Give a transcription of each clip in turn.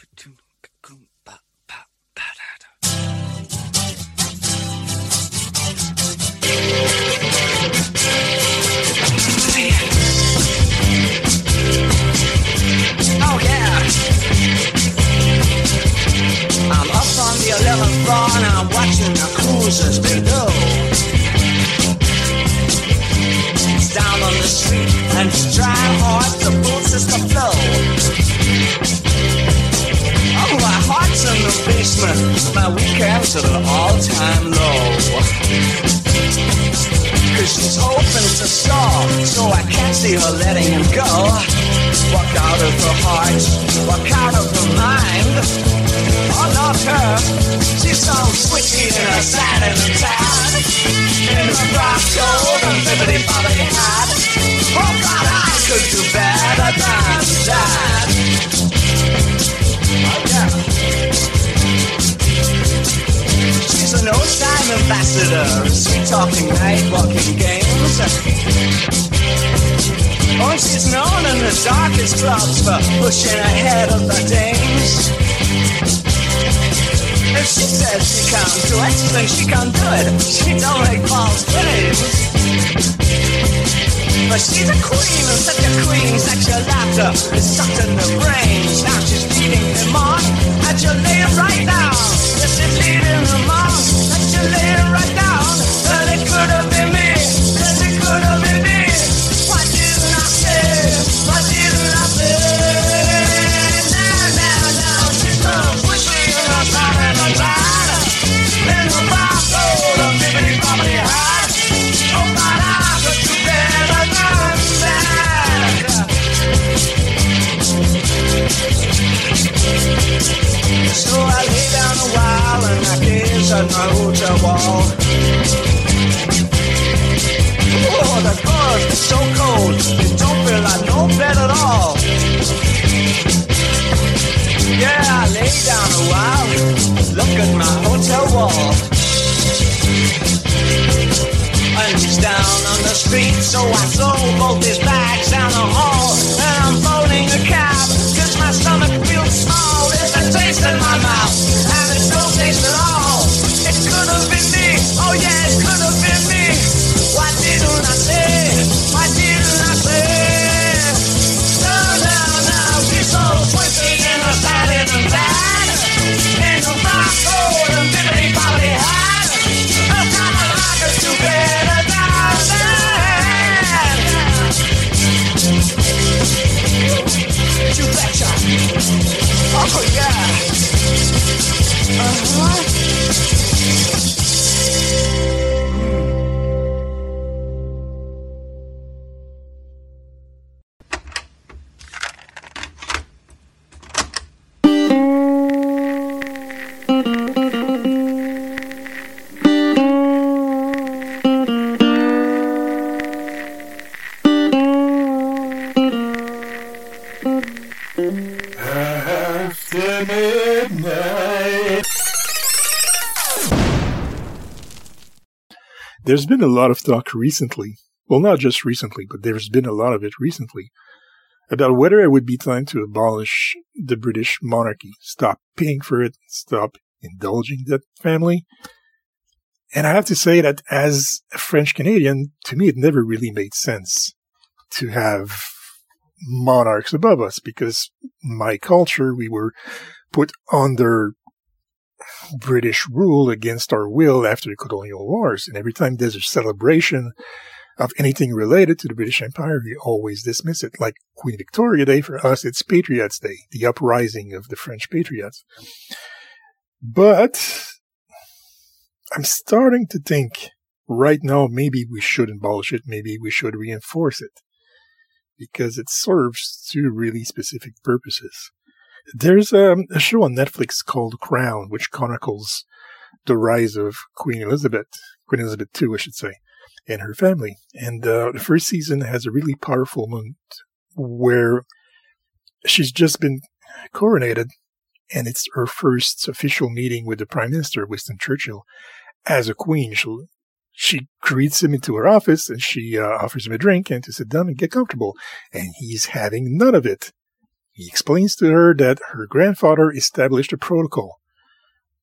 Oh yeah. I'm up on the 11th floor and I'm watching the cruisers the basement. My weekends are an all-time low. Cause she's hoping to stall, so I can't see her letting him go. Walk out of her heart, walk out of her mind. Oh, not her. She's so switchy in her satin and tan. In her rock gold and bibbity bobbity hat. Oh, God, I could do better than that. Talking night walking games. Oh, she's known in the darkest clubs for pushing ahead of the dames. If she says she can't do it, then she can't do it. She don't make false claims. But she's a queen, and such a queen that your laughter is sucked in the brains. Now she's leading him on, and you lay him right down. Yes, she's leading him on, and you lay him right down. Wall. Oh, the doors are so cold, they don't feel like no bed at all. Yeah, I lay down a while, look at my hotel wall. And he's down on the street, so I throw both his bags down the hall. Ого. There's been a lot of talk recently, well, not just recently, but there's been a lot of it recently, about whether it would be time to abolish the British monarchy, stop paying for it, stop indulging that family. And I have to say that as a French Canadian, to me, it never really made sense to have monarchs above us because my culture, we were put under British rule against our will after the colonial wars. And every time there's a celebration of anything related to the British Empire, we always dismiss it. Like Queen Victoria Day, for us, it's Patriots Day, the uprising of the French patriots. But I'm starting to think right now maybe we should abolish it, maybe we should reinforce it because it serves two really specific purposes. There's um, a show on Netflix called Crown, which chronicles the rise of Queen Elizabeth, Queen Elizabeth II, I should say, and her family. And uh, the first season has a really powerful moment where she's just been coronated, and it's her first official meeting with the Prime Minister, Winston Churchill, as a queen. She'll, she greets him into her office and she uh, offers him a drink and to sit down and get comfortable. And he's having none of it. He explains to her that her grandfather established a protocol.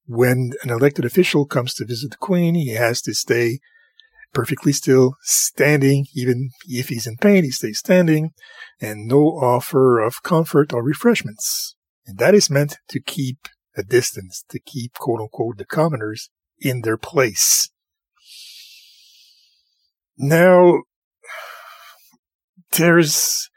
When an elected official comes to visit the queen, he has to stay perfectly still, standing, even if he's in pain, he stays standing, and no offer of comfort or refreshments. And that is meant to keep a distance, to keep quote unquote the commoners in their place. Now, there's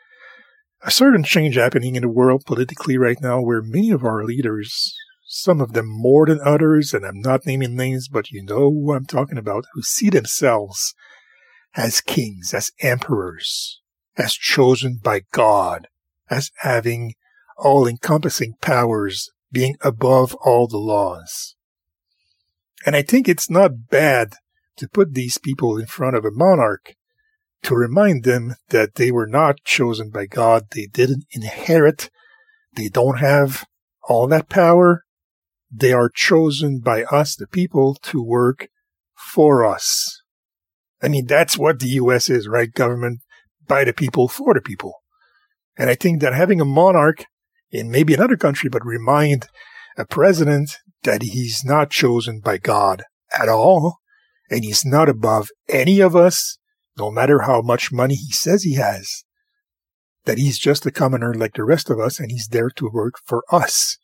a certain change happening in the world politically right now where many of our leaders, some of them more than others, and I'm not naming names, but you know who I'm talking about, who see themselves as kings, as emperors, as chosen by God, as having all encompassing powers, being above all the laws. And I think it's not bad to put these people in front of a monarch to remind them that they were not chosen by God. They didn't inherit. They don't have all that power. They are chosen by us, the people, to work for us. I mean, that's what the U.S. is, right? Government by the people, for the people. And I think that having a monarch in maybe another country, but remind a president that he's not chosen by God at all, and he's not above any of us, no matter how much money he says he has, that he's just a commoner like the rest of us and he's there to work for us.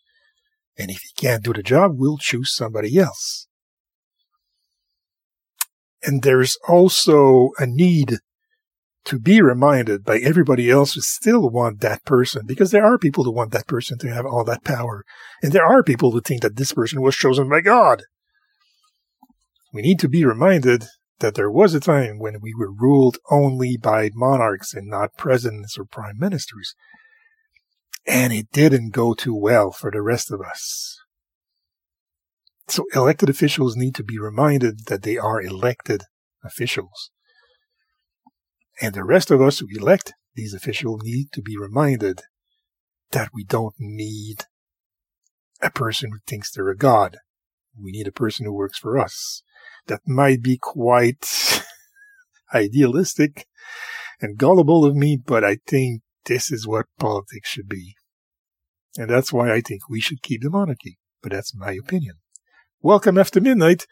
And if he can't do the job, we'll choose somebody else. And there's also a need to be reminded by everybody else who still want that person, because there are people who want that person to have all that power. And there are people who think that this person was chosen by God. We need to be reminded that there was a time when we were ruled only by monarchs and not presidents or prime ministers. And it didn't go too well for the rest of us. So elected officials need to be reminded that they are elected officials. And the rest of us who elect these officials need to be reminded that we don't need a person who thinks they're a god. We need a person who works for us that might be quite idealistic and gullible of me, but I think this is what politics should be. And that's why I think we should keep the monarchy. But that's my opinion. Welcome after midnight.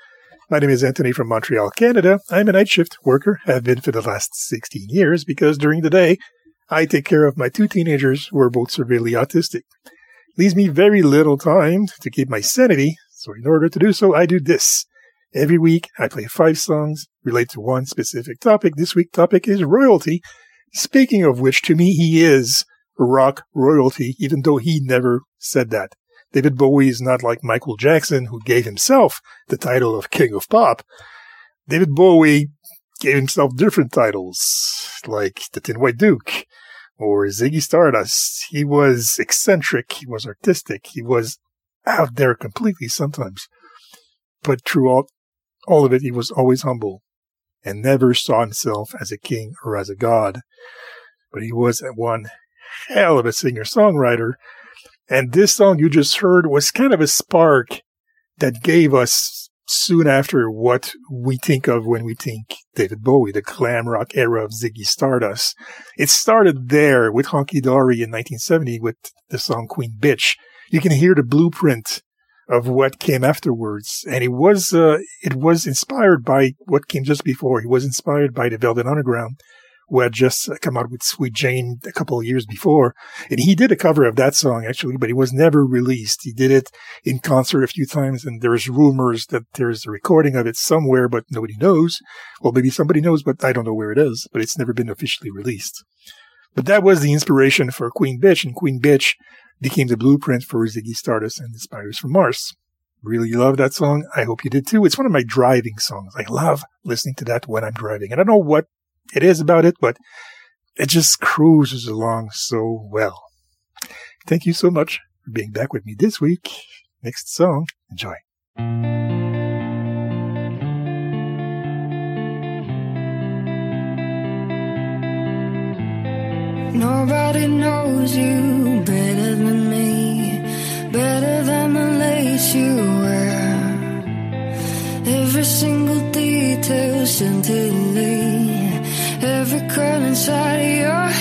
My name is Anthony from Montreal, Canada. I'm a night shift worker, have been for the last 16 years because during the day, I take care of my two teenagers who are both severely autistic. Leaves me very little time to keep my sanity, so in order to do so, I do this. Every week, I play five songs related to one specific topic. This week's topic is royalty. Speaking of which, to me, he is rock royalty, even though he never said that. David Bowie is not like Michael Jackson, who gave himself the title of King of Pop. David Bowie gave himself different titles, like the Thin White Duke or Ziggy Stardust. He was eccentric, he was artistic, he was out there completely sometimes. But throughout all of it, he was always humble and never saw himself as a king or as a god. But he was one hell of a singer songwriter. And this song you just heard was kind of a spark that gave us soon after what we think of when we think David Bowie, the glam rock era of Ziggy Stardust. It started there with Hunky Dory in 1970 with the song Queen Bitch. You can hear the blueprint of what came afterwards. And it was, uh, it was inspired by what came just before. He was inspired by the Velvet Underground, who had just come out with Sweet Jane a couple of years before. And he did a cover of that song, actually, but it was never released. He did it in concert a few times, and there's rumors that there's a recording of it somewhere, but nobody knows. Well, maybe somebody knows, but I don't know where it is, but it's never been officially released. But that was the inspiration for Queen Bitch, and Queen Bitch became the blueprint for Ziggy Stardust and the Spiders from Mars. Really love that song. I hope you did too. It's one of my driving songs. I love listening to that when I'm driving. I don't know what it is about it, but it just cruises along so well. Thank you so much for being back with me this week. Next song. Enjoy. Nobody knows you better than me, better than the lace you wear. Every single detail scintillate, every curl inside your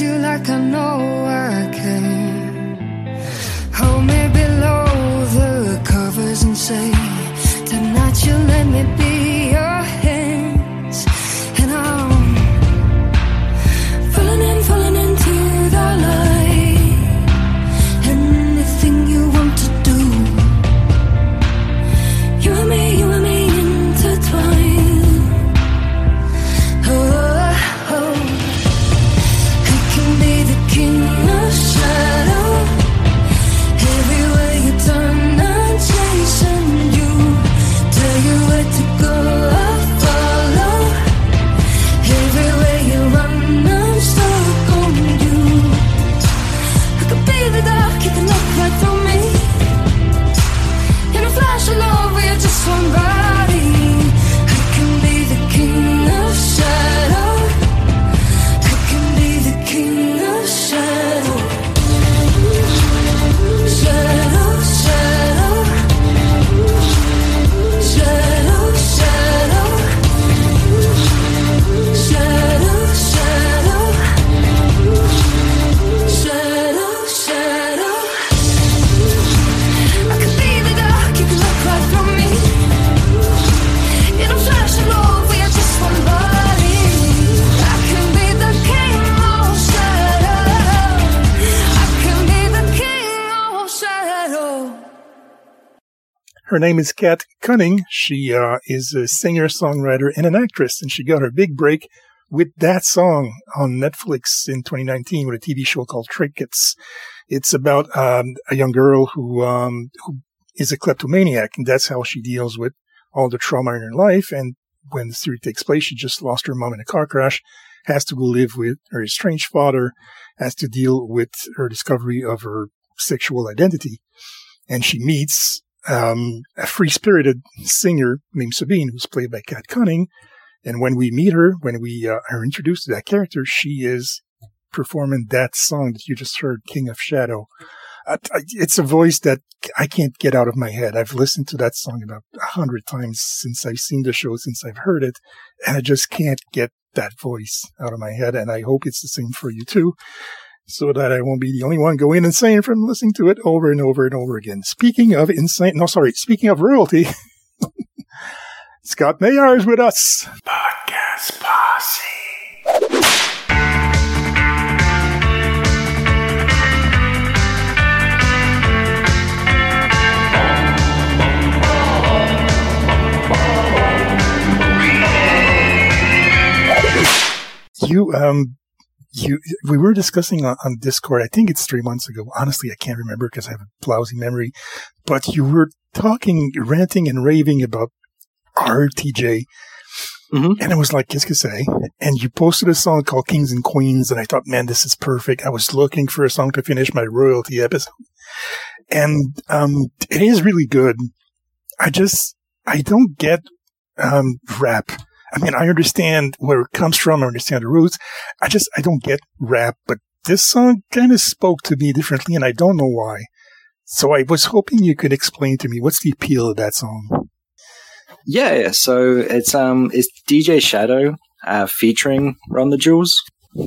you like I know I can. Name is Kat Cunning. She uh, is a singer, songwriter, and an actress, and she got her big break with that song on Netflix in 2019 with a TV show called Trinkets. It's about um, a young girl who um, who is a kleptomaniac, and that's how she deals with all the trauma in her life. And when the story takes place, she just lost her mom in a car crash, has to go live with her estranged father, has to deal with her discovery of her sexual identity, and she meets um, a free spirited singer named Sabine, who's played by Kat Cunning. And when we meet her, when we uh, are introduced to that character, she is performing that song that you just heard, King of Shadow. Uh, it's a voice that I can't get out of my head. I've listened to that song about a hundred times since I've seen the show, since I've heard it, and I just can't get that voice out of my head. And I hope it's the same for you too so that I won't be the only one going insane from listening to it over and over and over again. Speaking of insane, no, sorry, speaking of royalty, Scott Mayer is with us. Podcast Posse. You, um, you, we were discussing on, on Discord. I think it's three months ago. Honestly, I can't remember because I have a lousy memory. But you were talking, ranting and raving about RTJ. Mhm. And I was like, que c'est? And you posted a song called Kings and Queens. And I thought, man, this is perfect. I was looking for a song to finish my royalty episode. And, um, it is really good. I just, I don't get, um, rap. I mean, I understand where it comes from. I understand the roots. I just, I don't get rap, but this song kind of spoke to me differently and I don't know why. So I was hoping you could explain to me what's the appeal of that song. Yeah. So it's um it's DJ Shadow uh, featuring Run the Jewels,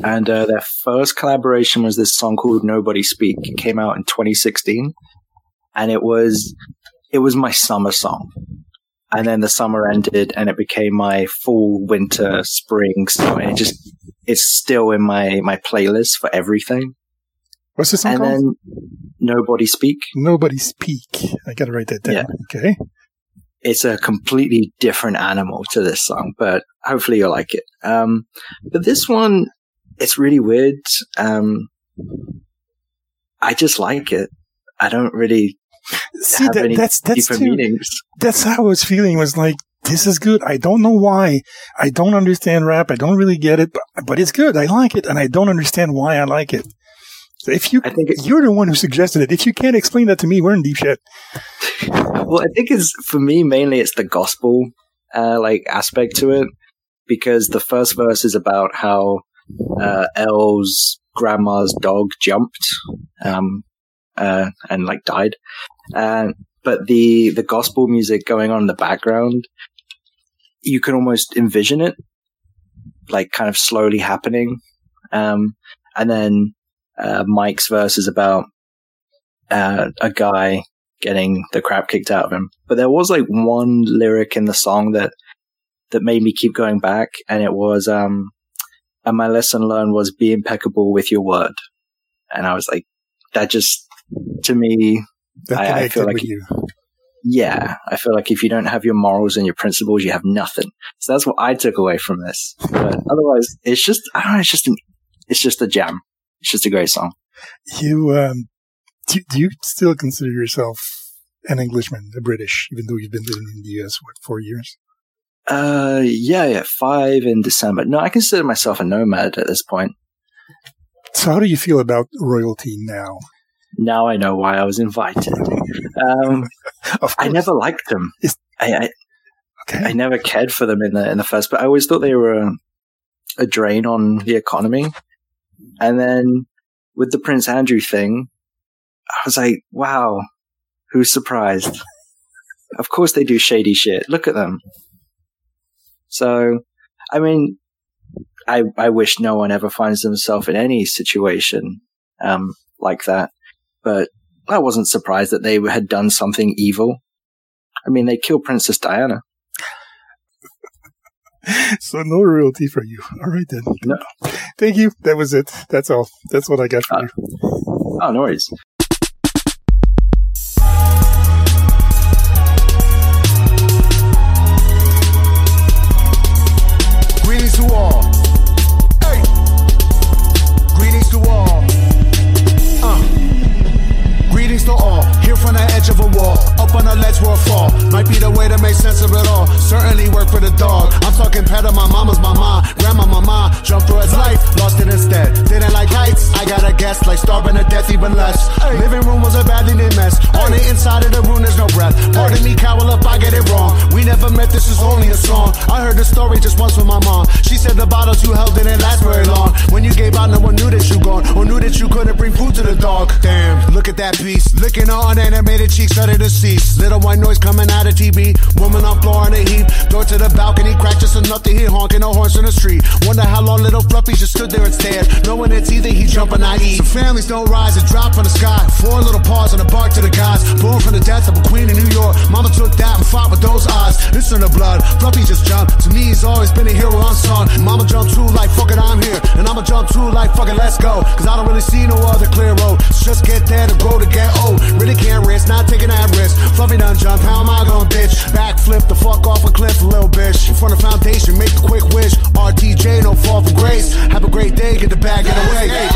and uh, their first collaboration was this song called Nobody Speak. It came out in 2016, and it was it was my summer song. And then the summer ended, and it became my fall, winter, spring song. And it just it's still in my my playlist for everything. What's the song and called? then Nobody Speak. Nobody Speak. I gotta write that down. Yeah. Okay. it's a completely different animal to this song, but hopefully you'll like it. Um, but this one, it's really weird. Um, I just like it. I don't really See, that, that's that's too, meanings. that's how I was feeling. Was like, this is good. I don't know why. I don't understand rap. I don't really get it, but, but it's good. I like it, and I don't understand why I like it. So if you, I think it- you're the one who suggested it. If you can't explain that to me, we're in deep shit. Well, I think it's for me mainly it's the gospel uh, like aspect to it because the first verse is about how uh, Elle's grandma's dog jumped um, uh, and like died, uh, but the the gospel music going on in the background, you can almost envision it, like kind of slowly happening, um, and then uh, Mike's verse is about uh, a guy getting the crap kicked out of him. But there was like one lyric in the song that that made me keep going back, and it was um, and my lesson learned was be impeccable with your word. And I was like, that just to me, I- I feel like you. yeah, I feel like if you don't have your morals and your principles, you have nothing. So that's what I took away from this. But otherwise, it's just I don't know. It's just an, it's just a jam. It's just a great song. You, um, do, do you still consider yourself an Englishman, a British, even though you've been living in the US, what, four years? Uh, yeah, yeah, five in December. No, I consider myself a nomad at this point. So how do you feel about royalty now? Now I know why I was invited. Um, I never liked them. I, I Okay. I never cared for them in the in the first, but I always thought they were a, a drain on the economy. And then with the Prince Andrew thing, I was like, wow, who's surprised? of course they do shady shit. Look at them. So, I mean, I I wish no one ever finds themselves in any situation um, like that, but I wasn't surprised that they had done something evil. I mean, they killed Princess Diana. so no royalty for you. All right then. No. Thank you. That was it. That's all. That's what I got for Uh, you. Oh, no worries. Up on a ledge where a fall. Might be the way to make sense of it all. Certainly work for the dog. I'm talking pet of my mama's mama. Grandma mama. Jumped through his life. Lost it instead. Didn't like heights. I got a guess. Like starving to death even less. Living room was a badly lit mess. On the inside of the room there's no breath. Pardon me, cowell up. I get it wrong. Never met. This is only a song. I heard the story just once from my mom. She said the bottles you held didn't last very long. When you gave out, no one knew that you gone. Or knew that you couldn't bring food to the dog. Damn, look at that beast. Licking her unanimated cheeks under the seats. Little white noise coming out of TV. Woman on floor in a heap. Door to the balcony, cracked just enough to hear honking no horns in the street. Wonder how long little Fluffy just stood there and stared. Knowing it's either he jump or not eat. Families don't rise and drop from the sky. Four little paws on the bark to the gods. Born from the death of a queen in New York. Mama took that and fought with those odds. It's in the blood. Fluffy just jumped. To me, he's always been a hero on song. Mama jumped too like fuck it, I'm here. And I'ma jump too like fuck it, let's go. Cause I don't really see no other clear road. So just get there to grow to get old. Really can't risk, not taking that risk. Fluffy done jump, how am I gonna bitch? Backflip the fuck off a cliff, a little bitch. In front of foundation, make a quick wish. RTJ, no fall from grace. Have a great day, get the bag, get away. Hey.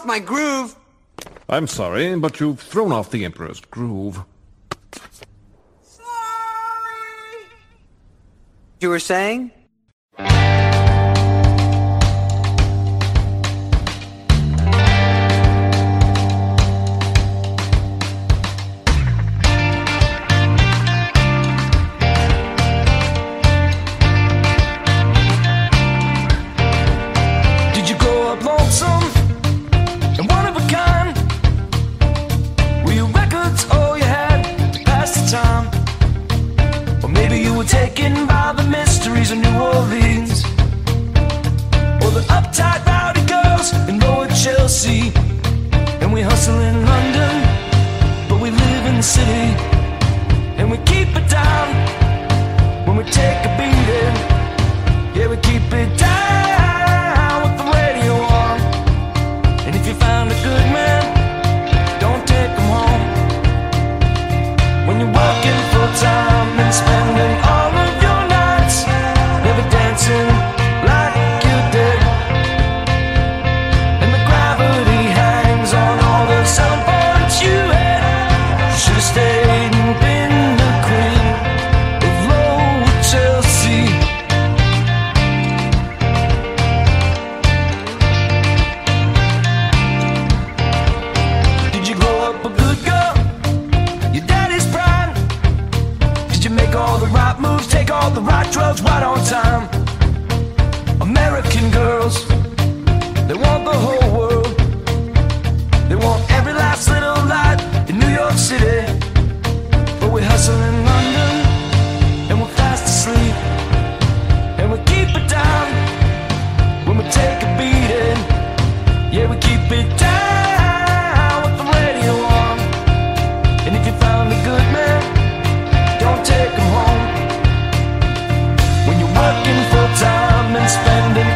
Off my groove. I'm sorry, but you've thrown off the Emperor's groove. Sorry. You were saying? Were taken by the mysteries of New Orleans. Or the uptight rowdy girls in lower Chelsea. And we hustle in London, but we live in the city. And we keep it down when we take a beating. Yeah, we keep it down with the radio on. And if you found a good man, don't take him home. When you're working full time spending all all the right moves, take all the right drugs right on time? American girls, they want the whole world. They want every last little light in New York City. But we hustle in London, and we're fast asleep. And we keep it down when we take a beating. Yeah, we keep it down time and spending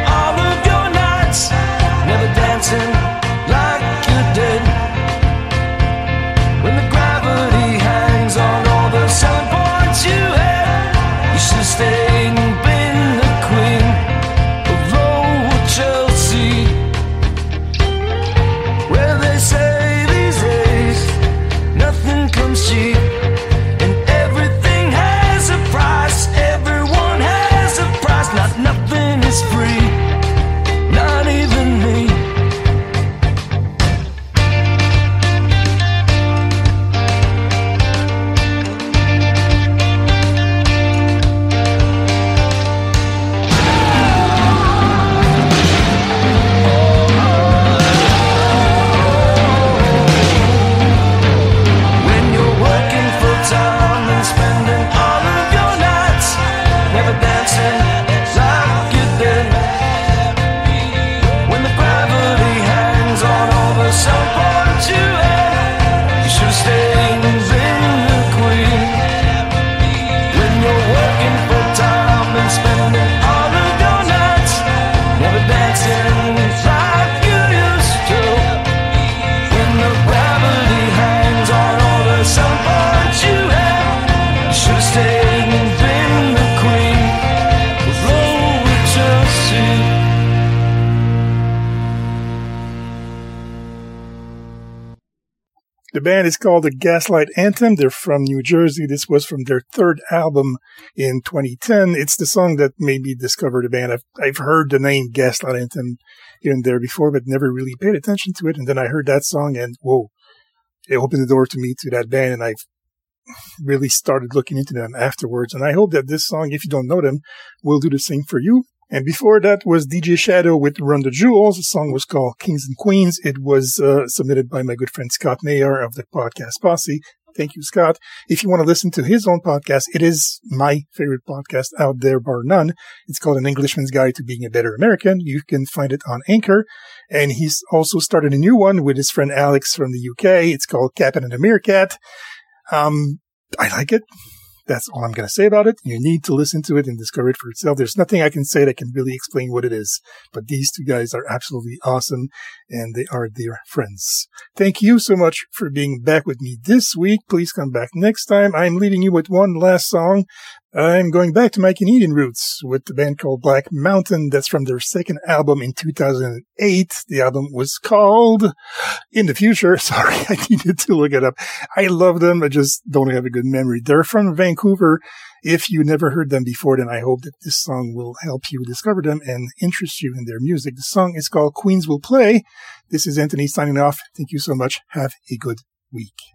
band is called the Gaslight Anthem. They're from New Jersey. This was from their third album in 2010. It's the song that made me discover the band. I've, I've heard the name Gaslight Anthem here and there before, but never really paid attention to it. And then I heard that song and whoa, it opened the door to me to that band. And I've really started looking into them afterwards. And I hope that this song, if you don't know them, will do the same for you. And before that was DJ Shadow with Run the Jewels. The song was called Kings and Queens. It was uh, submitted by my good friend Scott Mayer of the podcast Posse. Thank you, Scott. If you want to listen to his own podcast, it is my favorite podcast out there, bar none. It's called An Englishman's Guide to Being a Better American. You can find it on Anchor. And he's also started a new one with his friend Alex from the UK. It's called Captain and the Meerkat. Um, I like it. That's all I'm going to say about it. You need to listen to it and discover it for yourself. There's nothing I can say that can really explain what it is, but these two guys are absolutely awesome and they are dear friends. Thank you so much for being back with me this week. Please come back next time. I'm leaving you with one last song I'm going back to my Canadian roots with the band called Black Mountain. That's from their second album in 2008. The album was called In the Future. Sorry, I needed to look it up. I love them. I just don't have a good memory. They're from Vancouver. If you never heard them before, then I hope that this song will help you discover them and interest you in their music. The song is called Queens Will Play. This is Anthony signing off. Thank you so much. Have a good week.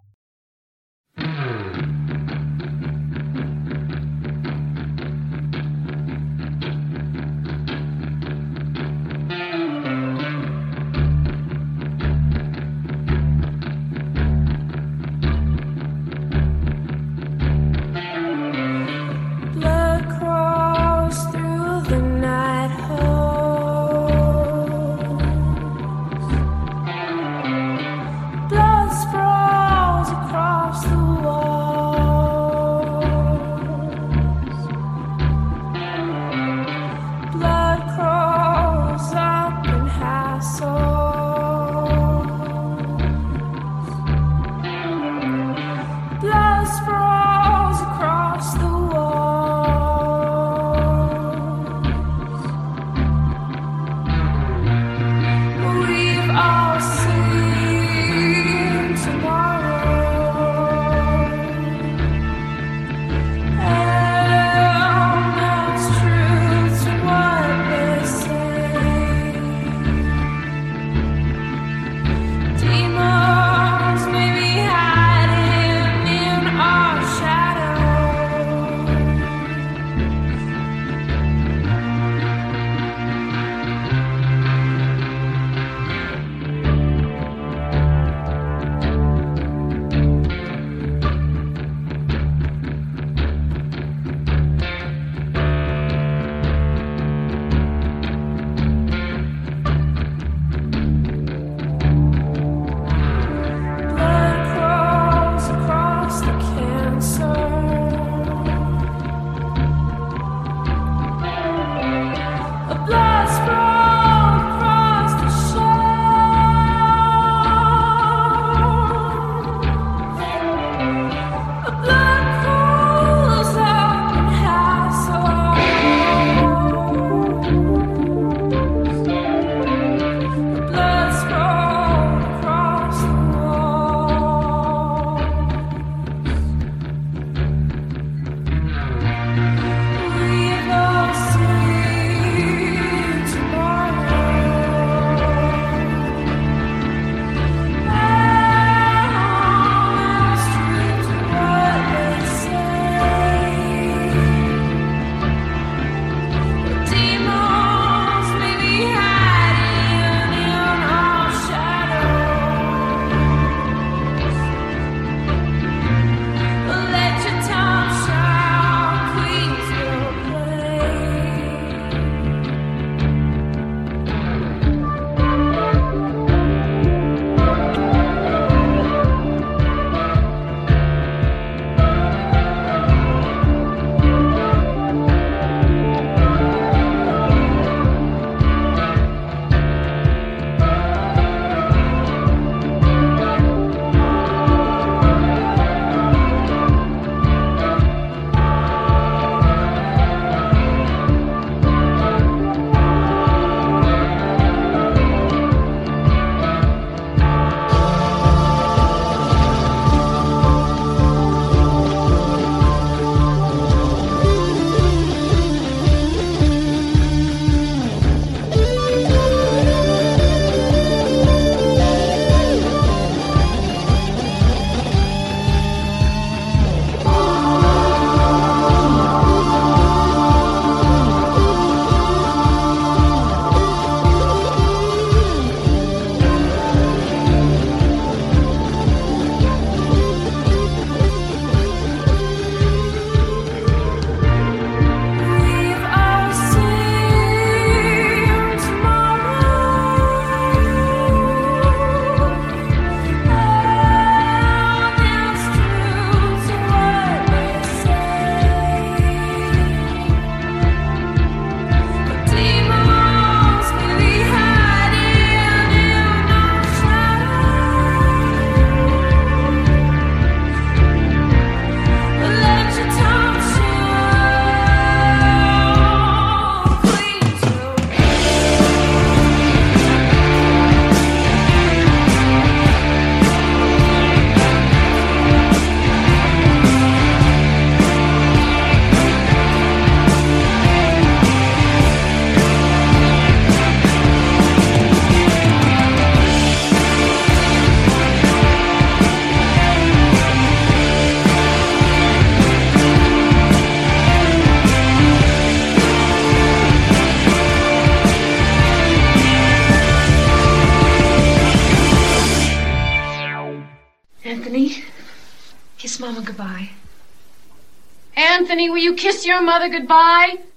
Your mother goodbye?